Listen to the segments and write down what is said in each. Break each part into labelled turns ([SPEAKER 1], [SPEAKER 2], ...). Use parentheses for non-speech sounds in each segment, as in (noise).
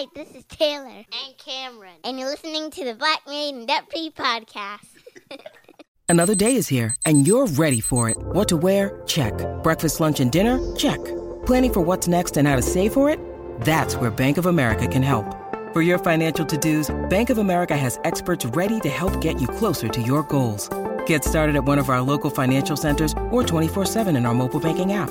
[SPEAKER 1] Hi, this is Taylor.
[SPEAKER 2] And Cameron.
[SPEAKER 1] And you're listening to the Black Married Debt Free Podcast. (laughs)
[SPEAKER 3] Another day is here, and you're ready for it. What to wear? Check. Breakfast, lunch, and dinner? Check. Planning for what's next and how to save for it? That's where Bank of America can help. For your financial to dos, Bank of America has experts ready to help get you closer to your goals. Get started at one of our local financial centers or 24-7 in our mobile banking app.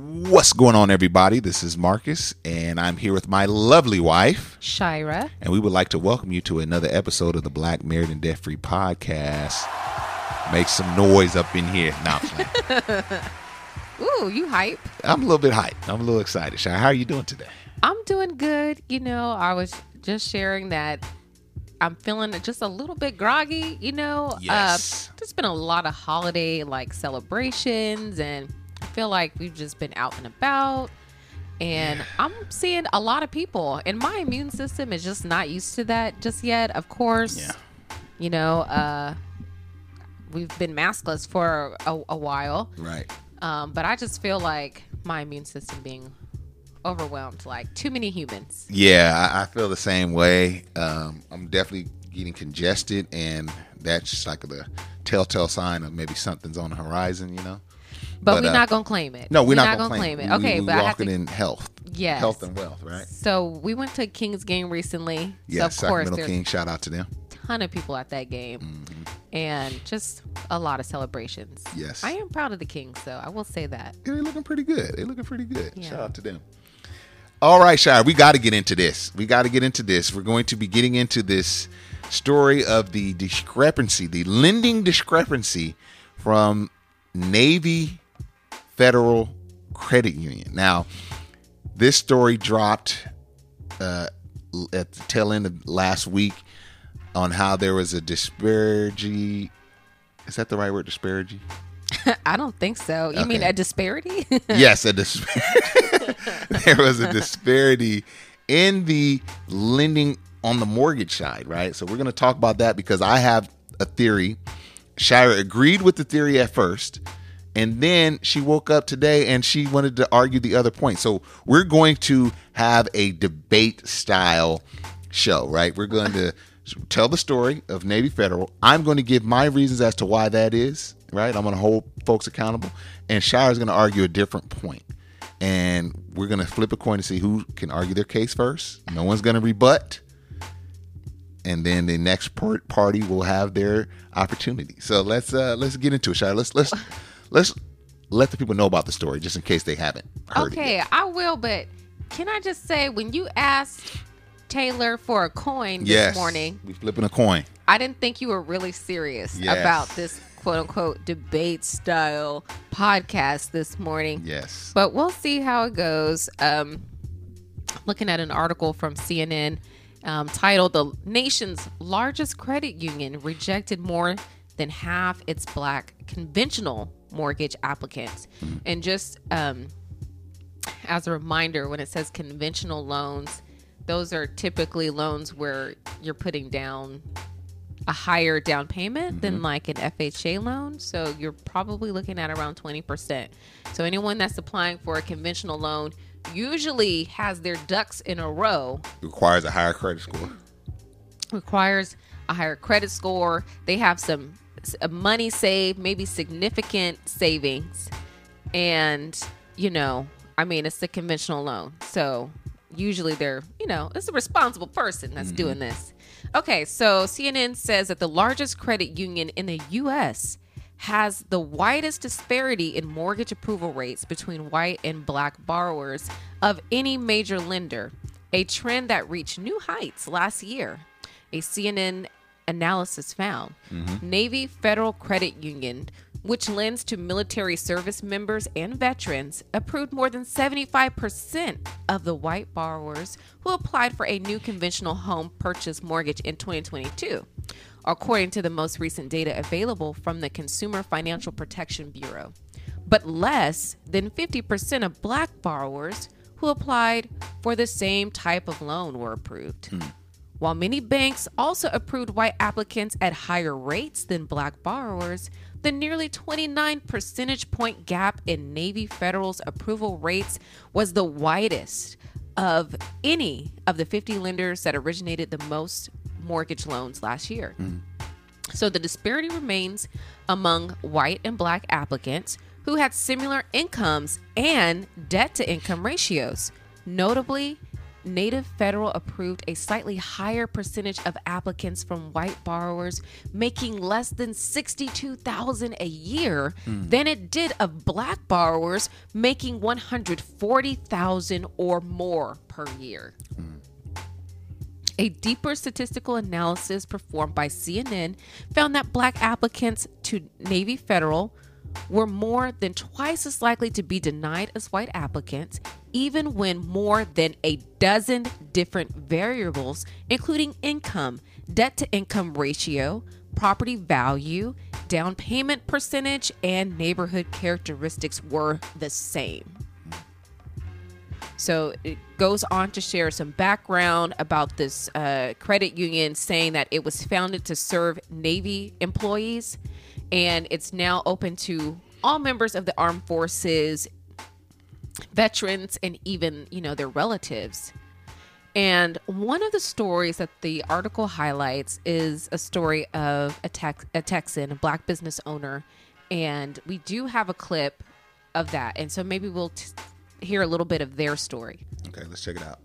[SPEAKER 4] What's going on, everybody? This is Marcus, and I'm here with my lovely wife,
[SPEAKER 5] Shira.
[SPEAKER 4] And we would like to welcome you to another episode of the Black Married and Debt Free podcast. Make some noise up in here. Now, (laughs)
[SPEAKER 5] Ooh, you hype.
[SPEAKER 4] I'm a little bit hyped. I'm a little excited. Shira, how are you doing today?
[SPEAKER 5] I'm doing good. You know, I was just sharing that I'm feeling just a little bit groggy, you know.
[SPEAKER 4] Yes.
[SPEAKER 5] Uh, there's been a lot of holiday like celebrations and feel like we've just been out and about and I'm seeing a lot of people and my immune system is just not used to that just yet. Of course,
[SPEAKER 4] Yeah.
[SPEAKER 5] you know, uh we've been maskless for a, a while.
[SPEAKER 4] Right.
[SPEAKER 5] Um, but I just feel like my immune system being overwhelmed, like too many humans.
[SPEAKER 4] Yeah, I, I feel the same way. Um, I'm definitely getting congested, and that's like the telltale sign of maybe something's on the horizon, you know?
[SPEAKER 5] But,
[SPEAKER 4] But,
[SPEAKER 5] we're
[SPEAKER 4] uh,
[SPEAKER 5] not gonna claim it.
[SPEAKER 4] No, we're, not,
[SPEAKER 5] gonna
[SPEAKER 4] gonna
[SPEAKER 5] claim, it.
[SPEAKER 4] We-
[SPEAKER 5] Okay,
[SPEAKER 4] we,
[SPEAKER 5] but I have
[SPEAKER 4] walking
[SPEAKER 5] to.
[SPEAKER 4] in health.
[SPEAKER 5] Yes.
[SPEAKER 4] Health and wealth, right?
[SPEAKER 5] So we went to King's game recently.
[SPEAKER 4] Yeah,
[SPEAKER 5] so of course
[SPEAKER 4] Sacramento King, shout out to them.
[SPEAKER 5] a ton of people at that game,
[SPEAKER 4] Mm-hmm.
[SPEAKER 5] and just a lot of celebrations.
[SPEAKER 4] Yes.
[SPEAKER 5] I am proud of the Kings, though. I will say that.
[SPEAKER 4] Yeah, they're looking pretty good. They're looking pretty good.
[SPEAKER 5] Yeah.
[SPEAKER 4] Shout out to them. All right, Shire, we got to get into this. We got to get into this. We're going to be getting into this story of the discrepancy, the lending discrepancy from Navy Federal Credit Union. Now, this story dropped uh, at the tail end of last week on how there was a disparity. Is that the right word? Disparity? (laughs)
[SPEAKER 5] I don't think so. You mean a disparity? (laughs)
[SPEAKER 4] yes, a dis- (laughs) there was a disparity in the lending on the mortgage side, right? So we're going to talk about that because I have a theory. Shira agreed with the theory at first, and then she woke up today and she wanted to argue the other point. So we're going to have a debate style show, right? We're going to tell the story of Navy Federal. I'm going to give my reasons as to why that is, right? I'm going to hold folks accountable, and Shira's going to argue a different point. And we're going to flip a coin to see who can argue their case first. No one's going to rebut and then the next part party will have their opportunity. So let's uh let's get into it, Shai. Let's let's let's let the people know about the story just in case they haven't heard it.
[SPEAKER 5] okay. I will, but can I just say when you asked Taylor for a coin this
[SPEAKER 4] Yes.
[SPEAKER 5] morning,
[SPEAKER 4] we flipping a coin.
[SPEAKER 5] I didn't think you were really serious
[SPEAKER 4] Yes.
[SPEAKER 5] about this quote unquote debate style podcast this morning.
[SPEAKER 4] Yes.
[SPEAKER 5] But we'll see how it goes. Um, looking at an article from CNN um, titled The Nation's Largest Credit Union Rejected More Than Half Its Black Conventional Mortgage Applicants. And just um, as a reminder, when it says conventional loans, those are typically loans where you're putting down a higher down payment than like an FHA loan. So you're probably looking at around 20%. So anyone that's applying for a conventional loan usually has their ducks in a row,
[SPEAKER 4] Requires a higher credit score.
[SPEAKER 5] requires a higher credit score. They have some Uh, money saved, maybe significant savings. And, you know, I mean, it's a conventional loan. So usually they're, you know, it's a responsible person that's mm-hmm. doing this. Okay, so CNN says that the largest credit union in the U.S. has the widest disparity in mortgage approval rates between white and black borrowers of any major lender, a trend that reached new heights last year. A CNN analysis found. Mm-hmm. Navy Federal Credit Union, which lends to military service members and veterans, approved more than 75% of the white borrowers who applied for a new conventional home purchase mortgage in 2022, according to the most recent data available from the Consumer Financial Protection Bureau. But less than 50% of black borrowers who applied for the same type of loan were approved. Hmm. While many banks also approved white applicants at higher rates than black borrowers, the nearly 29 percentage point gap in Navy Federal's approval rates was the widest of any of the 50 lenders that originated the most mortgage loans last year. Hmm. So the disparity remains among white and black applicants who had similar incomes and debt to income ratios. Notably, Navy Federal approved a slightly higher percentage of applicants from white borrowers making less than 62,000 a year hmm. than it did of black borrowers making 140,000 or more per year. Hmm. A deeper statistical analysis performed by CNN found that black applicants to Navy Federal were more than twice as likely to be denied as white applicants, even when more than a dozen different variables, including income, debt to income ratio, property value, down payment percentage, and neighborhood characteristics, were the same. So it goes on to share some background about this uh, credit union, saying that it was founded to serve Navy employees, and it's now open to all members of the armed forces, veterans, and even you know their relatives. And one of the stories that the article highlights is a story of a, Tex- a Texan, a black business owner, and we do have a clip of that, and so maybe we'll t- hear a little bit of their story.
[SPEAKER 4] Okay, let's check it out.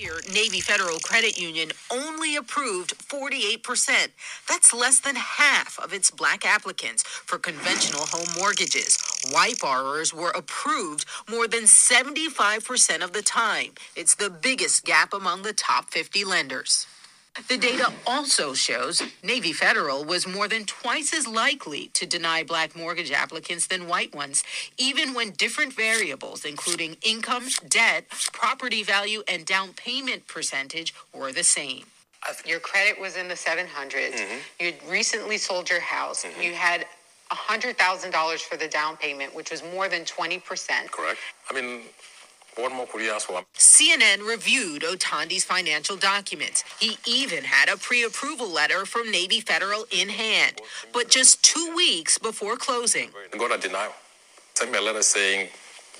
[SPEAKER 2] Year, Navy Federal Credit Union only approved 48%. That's less than half of its black applicants for conventional home mortgages. White borrowers were approved more than 75% of the time. It's the biggest gap among the top 50 lenders. The data also shows Navy Federal was more than twice as likely to deny black mortgage applicants than white ones, even when different variables, including income, debt, property value, and down payment percentage, were the same.
[SPEAKER 6] your credit was in the 700s. Mm-hmm. You'd recently sold your house. Mm-hmm. You had $100,000 for the down payment, which was more than 20%.
[SPEAKER 7] Correct. I mean, what more could you?
[SPEAKER 2] CNN reviewed Otandi's financial documents. He even had a pre approval letter from Navy Federal in hand. But just two weeks before closing,
[SPEAKER 7] Got a denial. Send me a letter saying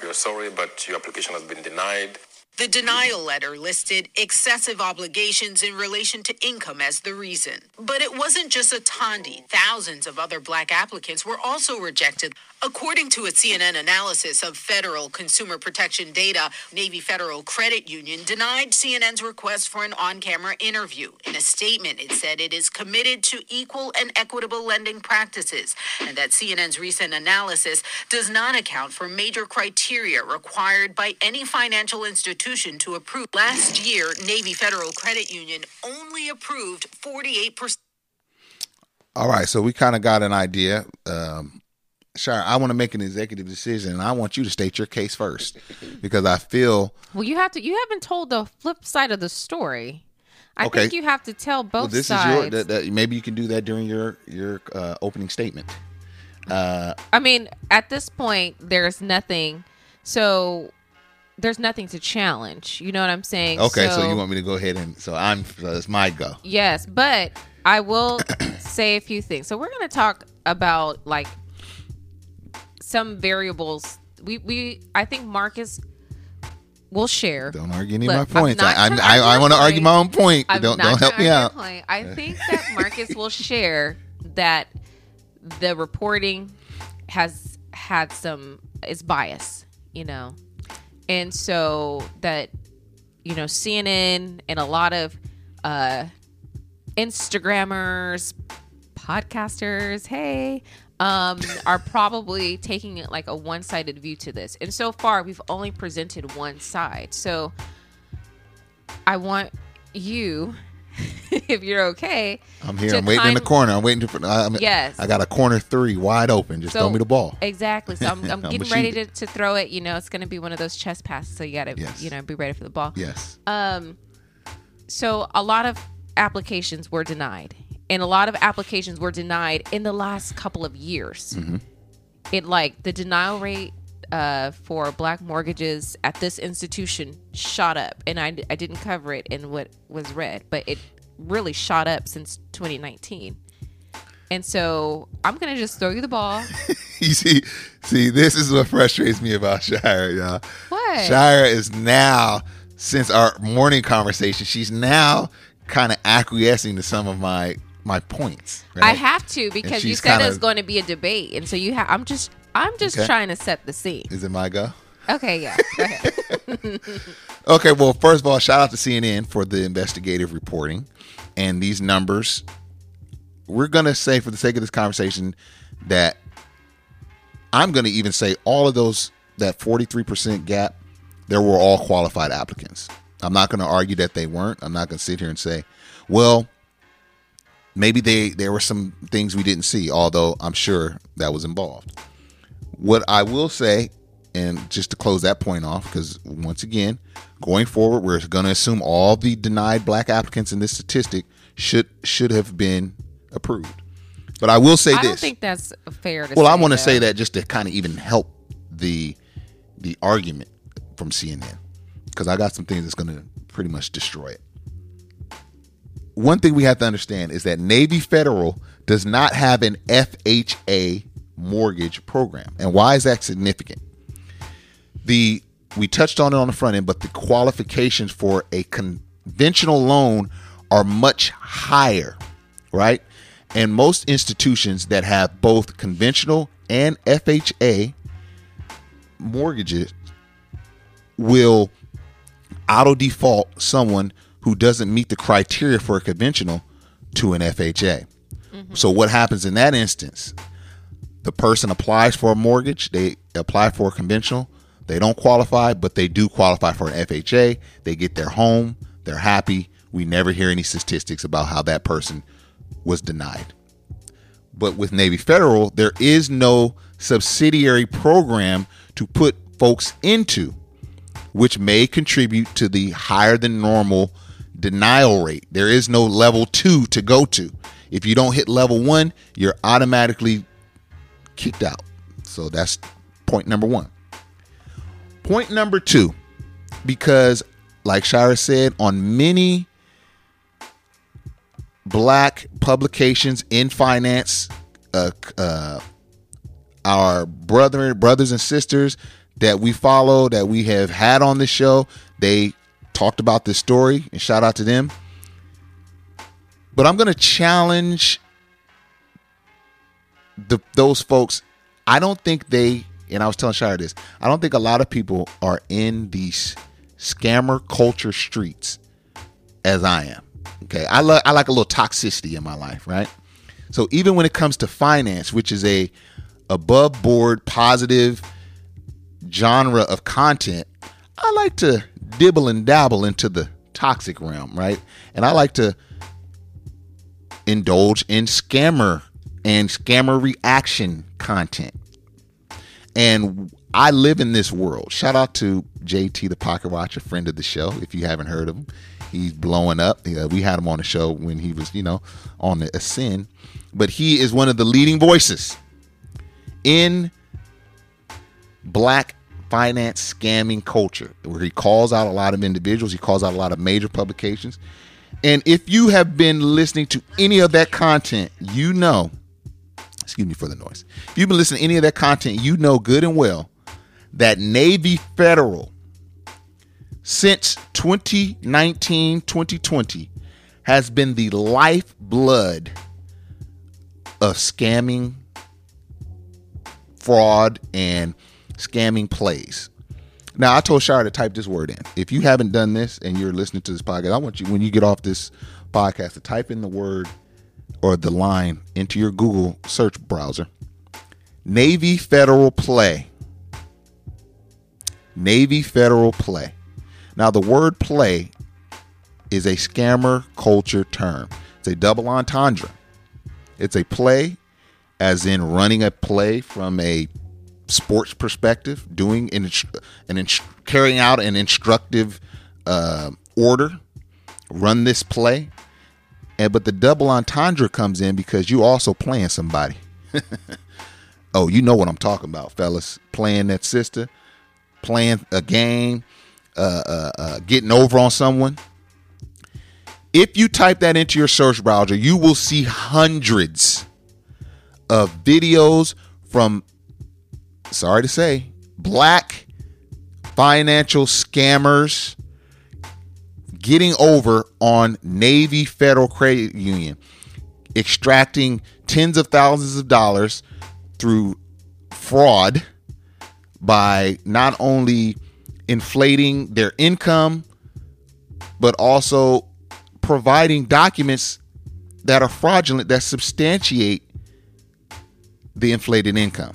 [SPEAKER 7] you're sorry, but your application has been denied.
[SPEAKER 2] The denial letter listed excessive obligations in relation to income as the reason. But it wasn't just Otandi. Thousands of other black applicants were also rejected. According to a CNN analysis of federal consumer protection data, Navy Federal Credit Union denied CNN's request for an on camera interview. In a statement, it said it is committed to equal and equitable lending practices and that CNN's recent analysis does not account for major criteria required by any financial institution to approve. Last year, Navy Federal Credit Union only approved 48%.
[SPEAKER 4] All right, so we kind of got an idea. Um, Shire, I want to make an executive decision, and I want you to state your case first because I feel
[SPEAKER 5] Well, you have to. You haven't told the flip side of the story. I
[SPEAKER 4] Okay.
[SPEAKER 5] think you have to tell both
[SPEAKER 4] well, this
[SPEAKER 5] sides.
[SPEAKER 4] is your. That, that, maybe you can do that during your your uh, opening statement.
[SPEAKER 5] Uh, I mean, at this point, there's nothing. So there's nothing to challenge. You know what I'm saying?
[SPEAKER 4] Okay, so, you want me to go ahead and so I'm so it's my go.
[SPEAKER 5] Yes, but I will (coughs) say a few things. So we're going to talk about like some variables. We we I think Marcus will share.
[SPEAKER 4] Don't argue any
[SPEAKER 5] Look,
[SPEAKER 4] of my points. I, I, I, I want to argue my own point.
[SPEAKER 5] I'm
[SPEAKER 4] don't don't help me out.
[SPEAKER 5] point. I think that (laughs) Marcus will share that the reporting has had some is bias, you know, and so that you know CNN and a lot of uh, Instagrammers, podcasters, hey, um, are probably taking it like a one-sided view to this. And so far, we've only presented one side. So I want you (laughs) if you're okay.
[SPEAKER 4] I'm here. I'm waiting in the corner. I'm waiting to. I'm,
[SPEAKER 5] Yes.
[SPEAKER 4] I got a corner three wide open. Just throw me the ball.
[SPEAKER 5] Exactly. So I'm, (laughs) I'm
[SPEAKER 4] I'ma
[SPEAKER 5] getting ready to, to throw it. You know, it's going to be one of those chest passes. So you got to,
[SPEAKER 4] Yes.
[SPEAKER 5] you know, be ready for the ball.
[SPEAKER 4] Yes.
[SPEAKER 5] Um, so a lot of applications were denied, and a lot of applications were denied in the last couple of years.
[SPEAKER 4] Mm-hmm.
[SPEAKER 5] It like the denial rate uh, for black mortgages at this institution shot up, and I, I didn't cover it in what was read, but it really shot up since 2019. And so I'm gonna just throw you the ball. (laughs)
[SPEAKER 4] you see, see, this is what frustrates me about Shire, y'all.
[SPEAKER 5] What?
[SPEAKER 4] Shire is now, since our morning conversation, she's now kind of acquiescing to some of my my points.
[SPEAKER 5] I have to because you said it
[SPEAKER 4] kinda-
[SPEAKER 5] was going to be a debate, and so you have. I'm just I'm just
[SPEAKER 4] Okay.
[SPEAKER 5] trying to set the scene.
[SPEAKER 4] Is it my go?
[SPEAKER 5] Okay, yeah. (laughs) Go. (laughs)
[SPEAKER 4] Okay, well, first of all, shout out to CNN for the investigative reporting and these numbers. We're going to say, for the sake of this conversation, that I'm going to even say all of those, that 43% gap, there were all qualified applicants. I'm not going to argue that they weren't. I'm not going to sit here and say, well, maybe they there were some things we didn't see, although I'm sure that was involved. What I will say, and just to close that point off, because once again, going forward, we're going to assume all the denied black applicants in this statistic should should have been approved. But I will say
[SPEAKER 5] I
[SPEAKER 4] this.
[SPEAKER 5] I don't think that's fair to
[SPEAKER 4] well. I want to say that just to kind of even help the the argument from CNN, because I got some things that's going to pretty much destroy it. One thing we have to understand is that Navy Federal does not have an FHA mortgage program. And why is that significant? The we touched on it on the front end, but the qualifications for a conventional loan are much higher, right? And most institutions that have both conventional and FHA mortgages will auto default someone who doesn't meet the criteria for a conventional to an FHA. Mm-hmm. So what happens in that instance? The person applies for a mortgage, they apply for a conventional, they don't qualify, but they do qualify for an FHA. They get their home, they're happy. We never hear any statistics about how that person was denied. But with Navy Federal, there is no subsidiary program to put folks into, which may contribute to the higher than normal denial rate. There is no level two to go to. If you don't hit level one, you're automatically kicked out. So that's point number one. Point number two, because like Shira said, on many black publications in finance, uh, uh, our brother brothers and sisters that we follow, that we have had on the show, they talked about this story, and shout out to them. But I'm going to challenge the those folks. I don't think they, and I was telling Shire this. I don't think a lot of people are in these scammer culture streets as I am. Okay, I like I like a little toxicity in my life, right? So even when it comes to finance, which is a above board positive genre of content, I like to dibble and dabble into the toxic realm, right? And I like to indulge in scammer and scammer reaction content. And I live in this world. Shout out to JT the Pocket Watch, a friend of the show. If you haven't heard of him, he's blowing up. We had him on the show when he was, you know, on the ascend. But he is one of the leading voices in black finance scamming culture, where he calls out a lot of individuals, he calls out a lot of major publications. And if you have been listening to any of that content, you know, excuse me for the noise. If you've been listening to any of that content, you know good and well that Navy Federal since 2019, 2020 has been the lifeblood of scamming, fraud, and scamming plays. Now, I told Shire to type this word in. If you haven't done this and you're listening to this podcast, I want you, when you get off this podcast, to type in the word or the line into your Google search browser Navy Federal Play. Navy Federal Play. Now, the word play is a scammer culture term. It's a double entendre. It's a play, as in running a play from a sports perspective, doing an, an carrying out an instructive uh, order, run this play. And but the double entendre comes in because you also playing somebody. (laughs) oh, you know what I'm talking about, fellas. Playing that sister, playing a game, uh, uh, uh, getting over on someone. If you type that into your search browser, you will see hundreds of videos from, sorry to say, black financial scammers getting over on Navy Federal Credit Union, extracting tens of thousands of dollars through fraud by not only inflating their income, but also providing documents that are fraudulent that substantiate the inflated income.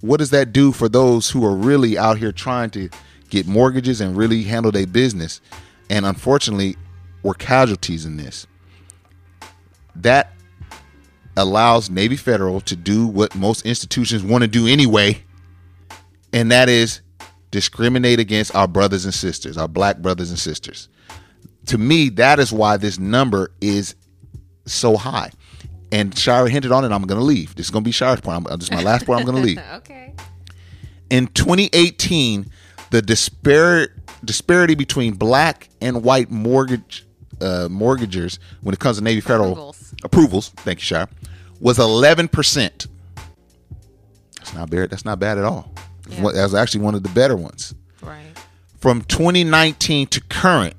[SPEAKER 4] What does that do for those who are really out here trying to get mortgages and really handle their business? And unfortunately, we're casualties in this. That allows Navy Federal to do what most institutions want to do anyway, and that is discriminate against our brothers and sisters, our black brothers and sisters. To me, that is why this number is so high. And Shira hinted on it. I'm going to leave. This is going to be Shira's point. I'm, this is my last point. I'm going to leave. (laughs)
[SPEAKER 5] okay.
[SPEAKER 4] In 2018, the disparity disparity between black and white mortgage uh, mortgagers when it comes to Navy Federal
[SPEAKER 5] Approvals.
[SPEAKER 4] approvals, thank you, Shire, was 11%. That's not bad. That's not bad at all.
[SPEAKER 5] Yeah.
[SPEAKER 4] That was actually one of the better ones.
[SPEAKER 5] Right.
[SPEAKER 4] From 2019 to current,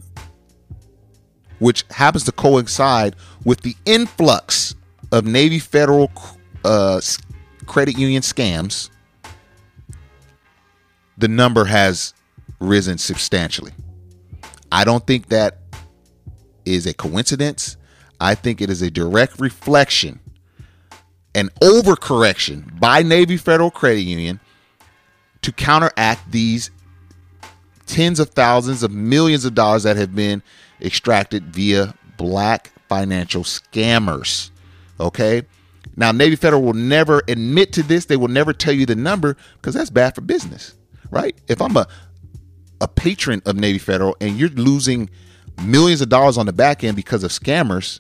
[SPEAKER 4] which happens to coincide with the influx of Navy Federal uh, credit union scams, the number has risen substantially. I don't think that is a coincidence. I think it is a direct reflection, an overcorrection by Navy Federal Credit Union to counteract these tens of thousands of millions of dollars that have been extracted via black financial scammers. Okay? Now, Navy Federal will never admit to this. They will never tell you the number because that's bad for business, right? If I'm a a patron of Navy Federal and you're losing millions of dollars on the back end because of scammers,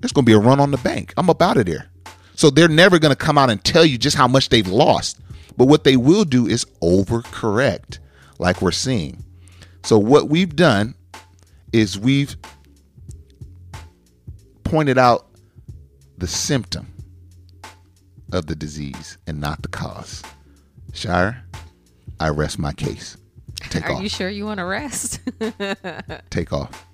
[SPEAKER 4] there's going to be a run on the bank. I'm up out of there. So they're never going to come out and tell you just how much they've lost. But what they will do is overcorrect, like we're seeing. So what we've done is we've pointed out the symptom of the disease and not the cause. Shire, I rest my case. Take
[SPEAKER 5] Are
[SPEAKER 4] off.
[SPEAKER 5] you sure you want to rest? (laughs)
[SPEAKER 4] Take off.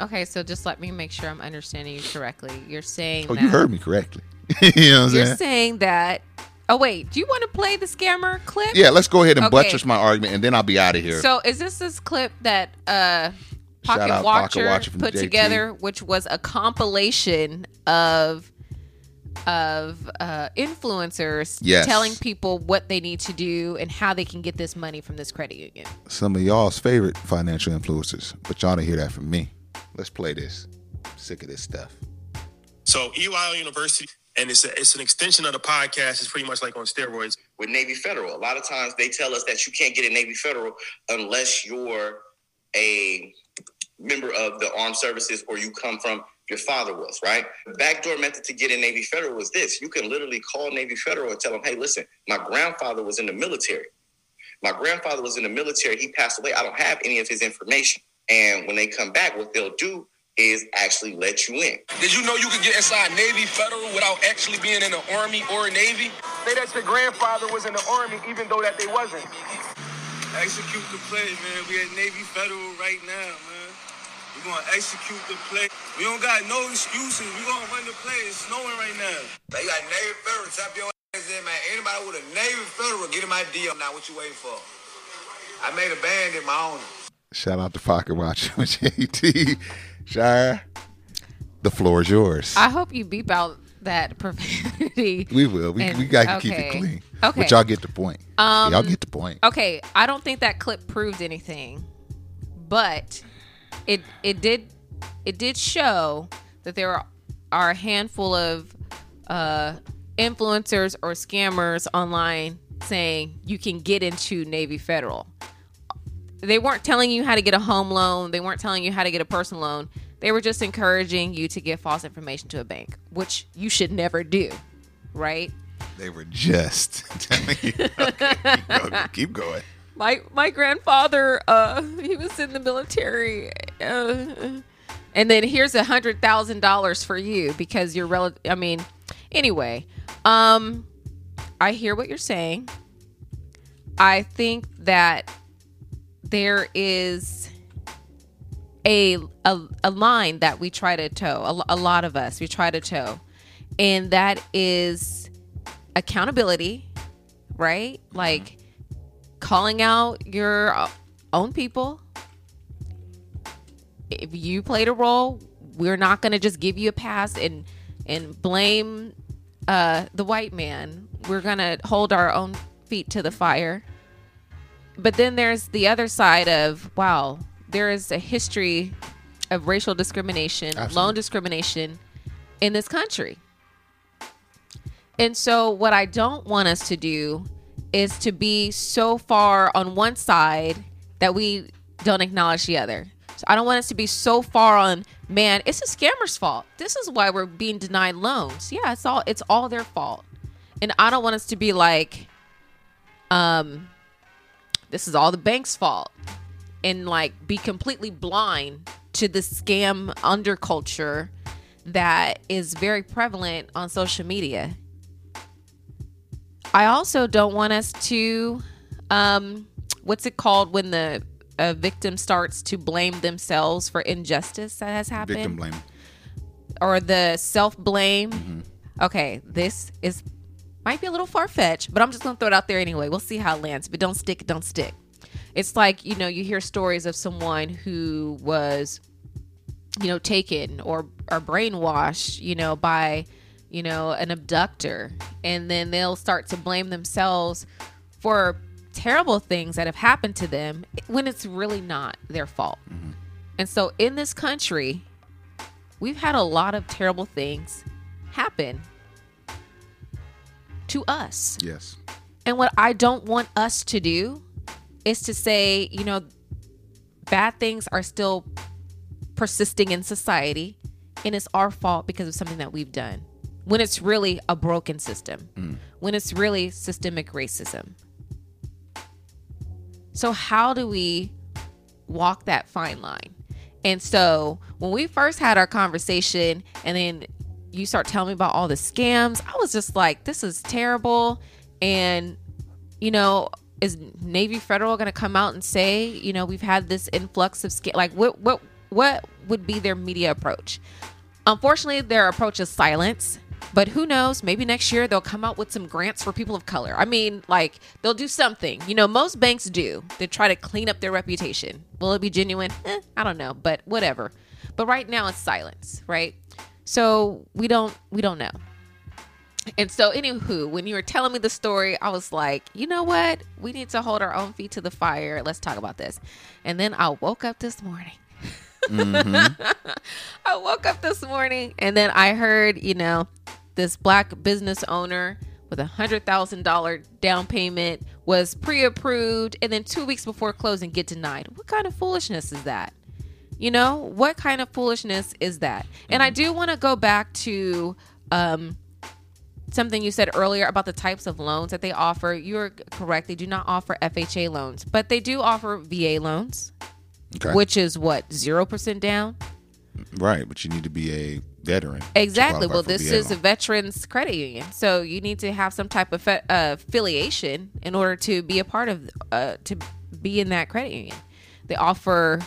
[SPEAKER 5] okay, so just let me make sure I'm understanding you correctly. You're saying
[SPEAKER 4] Oh,
[SPEAKER 5] that
[SPEAKER 4] you heard me correctly. (laughs) you know what I'm
[SPEAKER 5] You're
[SPEAKER 4] saying?
[SPEAKER 5] saying that. Oh wait, do you want to play the scammer clip?
[SPEAKER 4] Yeah, let's go ahead and
[SPEAKER 5] Okay.
[SPEAKER 4] buttress my argument, and then I'll be out of here.
[SPEAKER 5] So is this this clip that uh Pocket
[SPEAKER 4] out Pocket
[SPEAKER 5] Watcher,
[SPEAKER 4] Watcher
[SPEAKER 5] put
[SPEAKER 4] JT.
[SPEAKER 5] together, which was a compilation of of uh, influencers
[SPEAKER 4] Yes.
[SPEAKER 5] telling people what they need to do and how they can get this money from this credit union.
[SPEAKER 4] Some of y'all's favorite financial influencers, but y'all don't hear that from me. Let's play this. sick of this stuff.
[SPEAKER 8] So EYL University, and it's a, it's an extension of the podcast. It's pretty much like on steroids.
[SPEAKER 9] with Navy Federal. A lot of times they tell us that you can't get a Navy Federal unless you're a member of the armed services or you come from your father was, right? The backdoor method to get in Navy Federal was this. You can literally call Navy Federal and tell them, hey, listen, my grandfather was in the military. My grandfather was in the military. He passed away. I don't have any of his information. And when they come back, what they'll do is actually let you in.
[SPEAKER 8] Did you know you could get inside Navy Federal without actually being in the Army or Navy? Say that your grandfather was in the Army, even though that they wasn't.
[SPEAKER 10] Execute the play, man. We at Navy Federal right now, man. We gonna execute the play. We don't got no excuses. We gonna run the play. It's snowing right now.
[SPEAKER 11] They got Navy Federal. Tap your ass in, man. Anybody with a Navy Federal, get in my DM now. What you waiting for? I made a band in my own.
[SPEAKER 4] Shout out to Pocket Watch (laughs) with JT. Shire, the floor is yours.
[SPEAKER 5] I hope you beep out that (laughs) profanity.
[SPEAKER 4] we will. We,
[SPEAKER 5] And-
[SPEAKER 4] we got to keep it clean.
[SPEAKER 5] Okay.
[SPEAKER 4] But y'all get the point.
[SPEAKER 5] Um,
[SPEAKER 4] y'all get the point.
[SPEAKER 5] Okay, I don't think that clip proved anything, but it it did it did show that there are, are a handful of uh, influencers or scammers online saying you can get into Navy Federal. They weren't telling you how to get a home loan. They weren't telling you how to get a personal loan. They were just encouraging you to give false information to a bank, which you should never do, right?
[SPEAKER 4] They were just (laughs) telling you. (laughs) Okay, keep, going, keep going.
[SPEAKER 5] my my grandfather uh (laughs) he was in the military (laughs) and then here's a hundred thousand dollars for you because you're relative i mean anyway um i hear what you're saying i think that there is a a, a line that we try to toe a, a lot of us we try to toe and that is accountability right like calling out your own people. If you played a role, we're not going to just give you a pass and and blame uh, the white man. We're going to hold our own feet to the fire. But then there's the other side of wow, there is a history of racial discrimination,
[SPEAKER 4] Absolutely.
[SPEAKER 5] loan discrimination in this country. And so, what I don't want us to do is to be so far on one side that we don't acknowledge the other. I don't want us to be so far on, man, it's a scammer's fault. This is why we're being denied loans. Yeah, it's all it's all their fault. And I don't want us to be like um this is all the bank's fault and like be completely blind to the scam underculture that is very prevalent on social media. I also don't want us to, um, what's it called when the a victim starts to blame themselves for injustice that has happened?
[SPEAKER 4] Victim blame.
[SPEAKER 5] Or the self blame. Mm-hmm. Okay, this is might be a little far fetched, but I'm just gonna throw it out there anyway. We'll see how it lands. But don't stick, don't stick. It's like you know you hear stories of someone who was, you know, taken or or brainwashed, you know, by you know, an abductor, and then they'll start to blame themselves for terrible things that have happened to them when it's really not their fault. Mm-hmm. And so in this country, we've had a lot of terrible things happen to us.
[SPEAKER 4] Yes.
[SPEAKER 5] And what I don't want us to do is to say, you know, bad things are still persisting in society and it's our fault because of something that we've done. When it's really a broken system, mm. when it's really systemic racism. So, how do we walk that fine line? And so, when we first had our conversation, and then you start telling me about all the scams, I was just like, this is terrible. And, you know, is Navy Federal going to come out and say, you know, we've had this influx of scam? Like, what, what, what would be their media approach? Unfortunately, their approach is silence. But who knows? Maybe next year they'll come out with some grants for people of color. I mean, like they'll do something. You know, most banks do. They try to clean up their reputation. Will it be genuine? Eh, I don't know, but whatever. But right now it's silence, right? So we don't we don't know. And so, anywho, when you were telling me the story, I was like, you know what? We need to hold our own feet to the fire. Let's talk about this. And then I woke up this morning. (laughs) I woke up this morning and then I heard, you know, this black business owner with a hundred thousand dollar down payment was pre-approved and then two weeks before closing get denied. What kind of foolishness is that? You know, what kind of foolishness is that? And I do want to go back to um something you said earlier about the types of loans that they offer. You're correct. They do not offer FHA loans, but they do offer VA loans,
[SPEAKER 4] Okay.
[SPEAKER 5] which is what, 0% down?
[SPEAKER 4] right, but you need to be a veteran.
[SPEAKER 5] Exactly. Well, this is a veterans credit union, so you need to have some type of fe- uh, affiliation in order to be a part of uh, to be in that credit union. They offer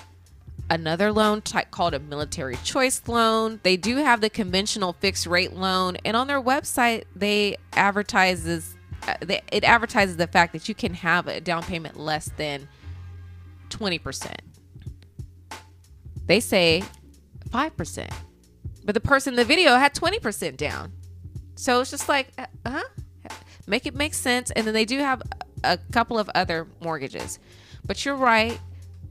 [SPEAKER 5] another loan type called a military choice loan. They do have the conventional fixed rate loan, and on their website they advertises uh, they, it advertises the fact that you can have a down payment less than twenty percent. They say five percent, but the person in the video had twenty percent down. So it's just like, uh huh, make it make sense. And then they do have a couple of other mortgages, but you're right.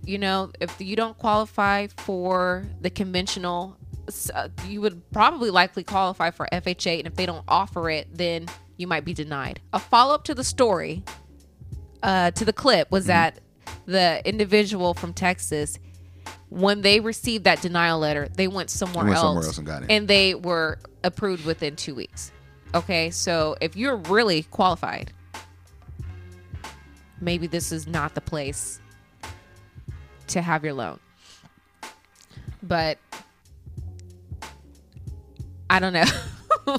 [SPEAKER 5] you know, if you don't qualify for the conventional, uh, you would probably likely qualify for FHA. And if they don't offer it, then you might be denied. A follow up to the story, uh, to the clip, was mm-hmm. that the individual from Texas, when they received that denial letter, they went somewhere,
[SPEAKER 4] went
[SPEAKER 5] else,
[SPEAKER 4] somewhere else and got it.
[SPEAKER 5] And they were approved within two weeks. Okay, so if you're really qualified, maybe this is not the place to have your loan. But I don't know.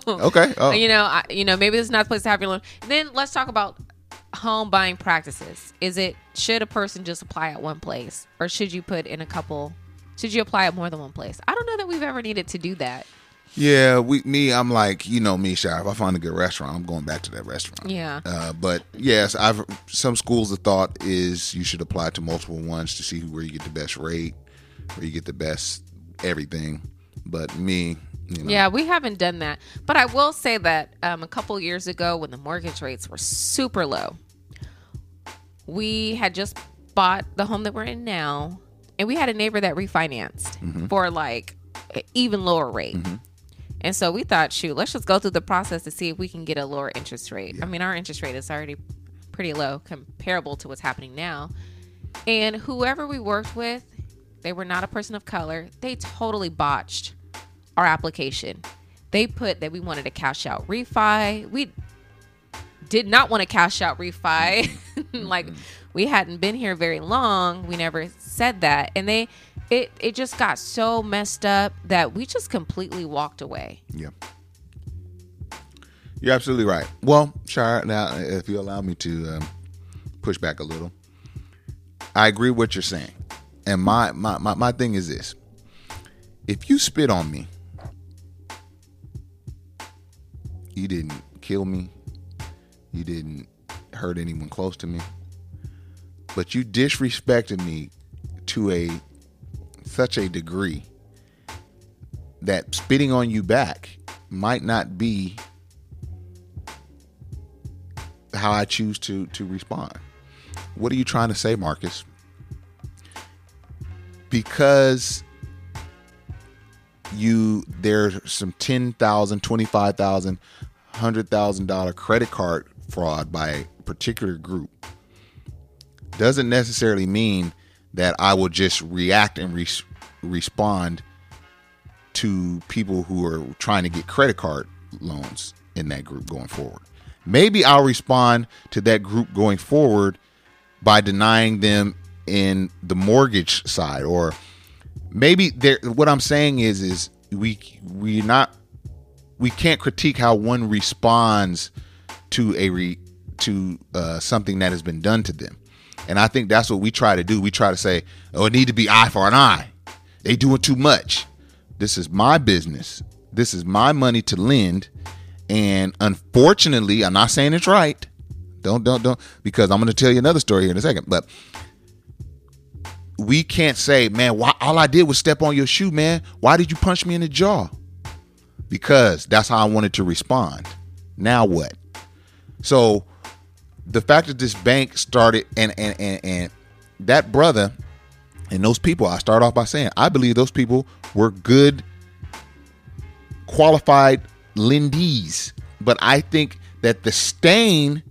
[SPEAKER 4] okay. (laughs) Oh.
[SPEAKER 5] You know, I, you know, maybe this is not the place to have your loan. Then let's talk about home buying practices. Is it should a person just apply at one place, or should you put in a couple? Should you apply at more than one place? I don't know that we've ever needed to do that.
[SPEAKER 4] Yeah, we me, I'm like, you know me, Shy. If I find a good restaurant, I'm going back to that restaurant.
[SPEAKER 5] Yeah.
[SPEAKER 4] Uh, but yes, I've some schools of thought is you should apply to multiple ones to see where you get the best rate, where you get the best everything. But me, you know.
[SPEAKER 5] Yeah, we haven't done that. But I will say that um, a couple years ago, when the mortgage rates were super low, we had just bought the home that we're in now, and we had a neighbor that refinanced mm-hmm. for like an even lower rate. Mm-hmm. And so we thought, shoot, let's just go through the process to see if we can get a lower interest rate. Yeah. I mean, our interest rate is already pretty low comparable to what's happening now. And whoever we worked with, they were not a person of color. They totally botched our application. They put that we wanted to cash out refi. We did not want to cash out refi. (laughs) like we hadn't been here very long. We never said that. And they it it just got so messed up that we just completely walked away.
[SPEAKER 4] Yeah. You're absolutely right. Well, Shire, now if you allow me to um, push back a little, I agree with what you're saying. And my, my, my, my thing is this if you spit on me, you didn't kill me, you didn't hurt anyone close to me, but you disrespected me to a such a degree that spitting on you back might not be how I choose to to respond. What are you trying to say, Marcus? Because you there's some ten thousand, twenty five thousand, hundred thousand dollar credit card fraud by a particular group doesn't necessarily mean that I will just react and re- respond to people who are trying to get credit card loans in that group going forward. Maybe I'll respond to that group going forward by denying them in the mortgage side or maybe there what I'm saying is is we we not we can't critique how one responds to a re, to uh, something that has been done to them. And I think that's what we try to do. We try to say, oh, it need to be eye for an eye. They doing too much. This is my business. This is my money to lend. And unfortunately, I'm not saying it's right. Don't don't don't because I'm going to tell you another story here in a second. But we can't say, man, why, all I did was step on your shoe, man. Why did you punch me in the jaw? Because that's how I wanted to respond. Now what? So the fact that this bank started and and and, and that brother and those people, I start off by saying, I believe those people were good, qualified lendees. But I think that the stain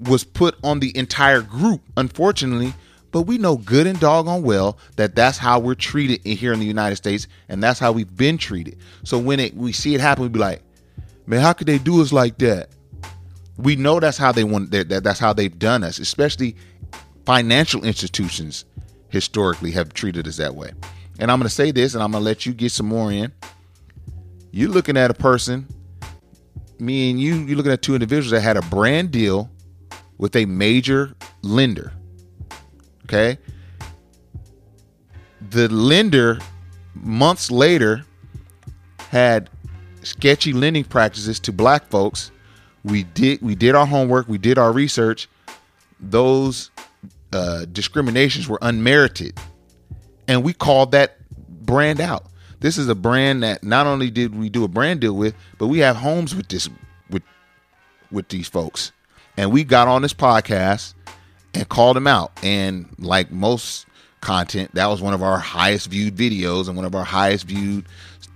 [SPEAKER 4] was put on the entire group, unfortunately. But we know good and doggone well that that's how we're treated here in the United States, and that's how we've been treated. So when it, we see it happen, we be like, man, how could they do us like that? We know that's how they want that. That's how they've done us, especially financial institutions historically have treated us that way. And I'm going to say this, and I'm going to let you get some more in. You're looking at a person, me and you, you're looking at two individuals that had a brand deal with a major lender. Okay. The lender, months later, had sketchy lending practices to black folks. We did we did our homework, we did our research. Those uh, discriminations were unmerited, and we called that brand out. This is a brand that not only did we do a brand deal with, but we have homes with this with with these folks, and we got on this podcast and called them out. And like most content. That was one of our highest viewed videos and one of our highest viewed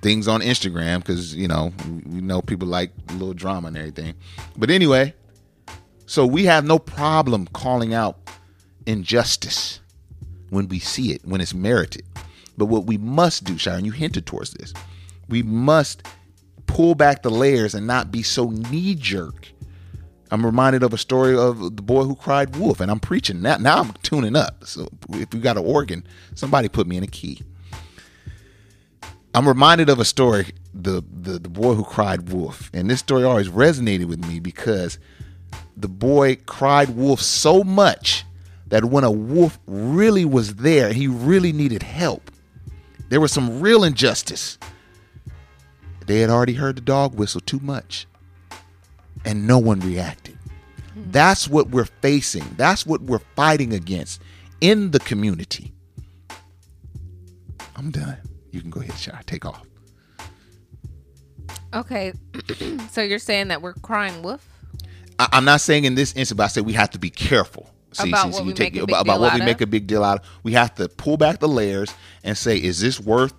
[SPEAKER 4] things on Instagram because you know we know people like a little drama and everything. But anyway, so we have no problem calling out injustice when we see it, when it's merited. But what we must do, Sharon, you hinted towards this, we must pull back the layers and not be so knee jerk. I'm reminded of a story of the boy who cried wolf, and I'm preaching now. Now I'm tuning up. So if you got an organ, somebody put me in a key. I'm reminded of a story, the, the the boy who cried wolf, and this story always resonated with me because the boy cried wolf so much that when a wolf really was there, he really needed help. There was some real injustice. They had already heard the dog whistle too much, and no one reacted. That's what we're facing. That's what we're fighting against in the community. I'm done. You can go ahead, Shai. Take off.
[SPEAKER 5] Okay, (clears throat) so you're saying that we're crying wolf?
[SPEAKER 4] I, I'm not saying in this instance, but I say we have to be careful.
[SPEAKER 5] About what we make a big
[SPEAKER 4] about, what we make a big deal out of. We have to pull back the layers and say, is this worth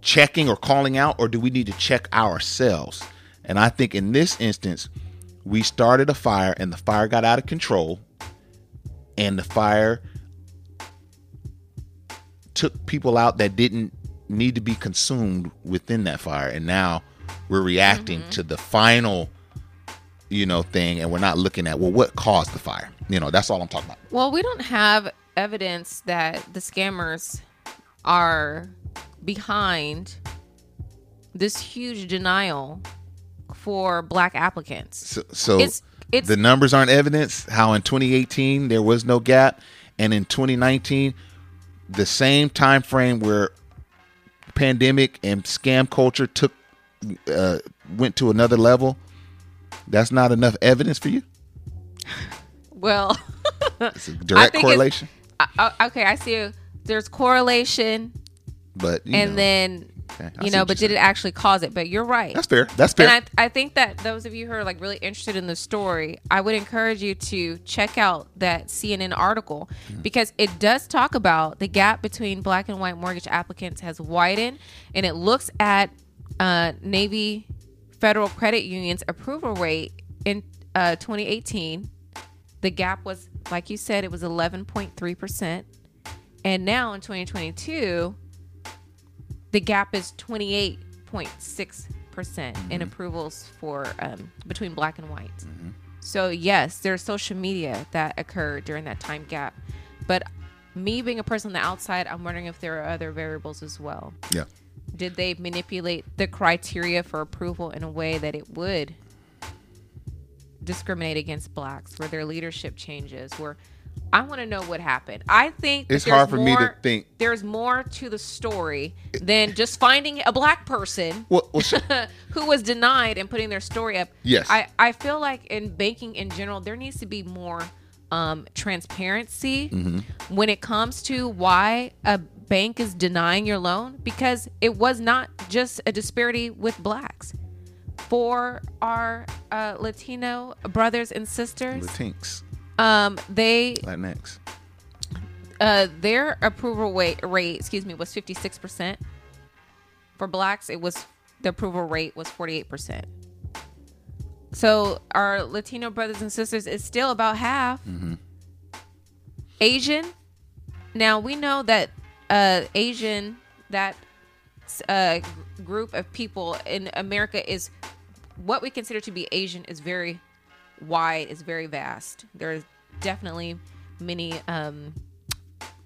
[SPEAKER 4] checking or calling out, or do we need to check ourselves? And I think in this instance, we started a fire and the fire got out of control, and the fire took people out that didn't need to be consumed within that fire, and now we're reacting
[SPEAKER 5] Mm-hmm.
[SPEAKER 4] to the final, you know, thing, and we're not looking at well, what caused the fire. You know, that's all I'm talking about.
[SPEAKER 5] Well, we don't have evidence that the scammers are behind this huge denial for black applicants.
[SPEAKER 4] So, so
[SPEAKER 5] It's- it's-
[SPEAKER 4] the numbers aren't evidence. How in 2018 there was no gap, and in 2019, the same time frame where pandemic and scam culture took uh, went to another level. That's not enough evidence for you. (laughs)
[SPEAKER 5] Well,
[SPEAKER 4] It's a (laughs) direct correlation,
[SPEAKER 5] I, okay, I see. There's correlation,
[SPEAKER 4] but you
[SPEAKER 5] and
[SPEAKER 4] know,
[SPEAKER 5] then
[SPEAKER 4] okay,
[SPEAKER 5] you know, but did it actually cause it? But you're right.
[SPEAKER 4] That's fair. That's fair.
[SPEAKER 5] And I, I think that those of you who are like really interested in the story, I would encourage you to check out that CNN article
[SPEAKER 4] Mm-hmm.
[SPEAKER 5] because it does talk about the gap between black and white mortgage applicants has widened, and it looks at uh, Navy Federal Credit Union's approval rate in uh, 2018. The gap was, like you said, it was 11.3 percent, and now in 2022 the gap is 28.6 percent in approvals for um, between black and white. So yes, there's social media that occurred during that time gap, but me being a person on the outside, I'm wondering if there are other variables as well.
[SPEAKER 4] yeah.
[SPEAKER 5] Did they manipulate the criteria for approval in a way that it would discriminate against blacks? Were there leadership changes? Were I want to know what happened. I think
[SPEAKER 4] It's hard for me to think.
[SPEAKER 5] There's more to the story than just finding a black person
[SPEAKER 4] Well, well, (laughs)
[SPEAKER 5] who was denied and putting their story up.
[SPEAKER 4] Yes.
[SPEAKER 5] I, I feel like in banking in general, there needs to be more um, transparency
[SPEAKER 4] Mm-hmm.
[SPEAKER 5] when it comes to why a bank is denying your loan because it was not just a disparity with blacks. For our uh, Latino brothers and sisters,
[SPEAKER 4] Latinx,
[SPEAKER 5] um, they
[SPEAKER 4] Latinx.
[SPEAKER 5] uh, their approval rate, rate, excuse me, was 56%. For blacks, it was the approval rate was 48%. So our Latino brothers and sisters is still about half. Asian. Now we know that uh, Asian that uh, group of people in America is what we consider to be Asian is very wide, is very vast. There's definitely many um,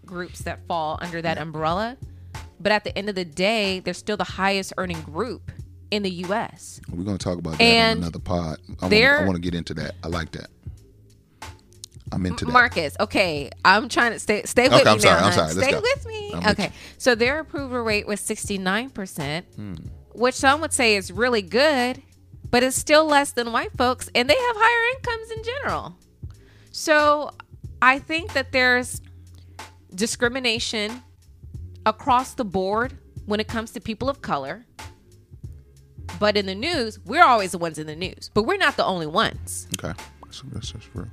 [SPEAKER 5] groups that fall under that umbrella. But at the end of the day, they're still the highest earning group in the U.S.
[SPEAKER 4] We're gonna talk about that
[SPEAKER 5] And
[SPEAKER 4] on another pod. I want to get into that. I like that. I'm into that.
[SPEAKER 5] Marcus, okay, I'm trying to stay stay with
[SPEAKER 4] Okay,
[SPEAKER 5] me
[SPEAKER 4] I'm sorry,
[SPEAKER 5] now.
[SPEAKER 4] I'm sorry. Let's
[SPEAKER 5] Stay
[SPEAKER 4] go.
[SPEAKER 5] with me.
[SPEAKER 4] I'm
[SPEAKER 5] okay,
[SPEAKER 4] you.
[SPEAKER 5] so their approval rate was 69 percent,
[SPEAKER 4] Hmm.
[SPEAKER 5] which some would say is really good, but it's still less than white folks, and they have higher incomes in general. So I think that there's discrimination across the board when it comes to people of color. But in the news, we're always the ones in the news, but we're not the only ones.
[SPEAKER 4] Okay, that's, that's, that's real.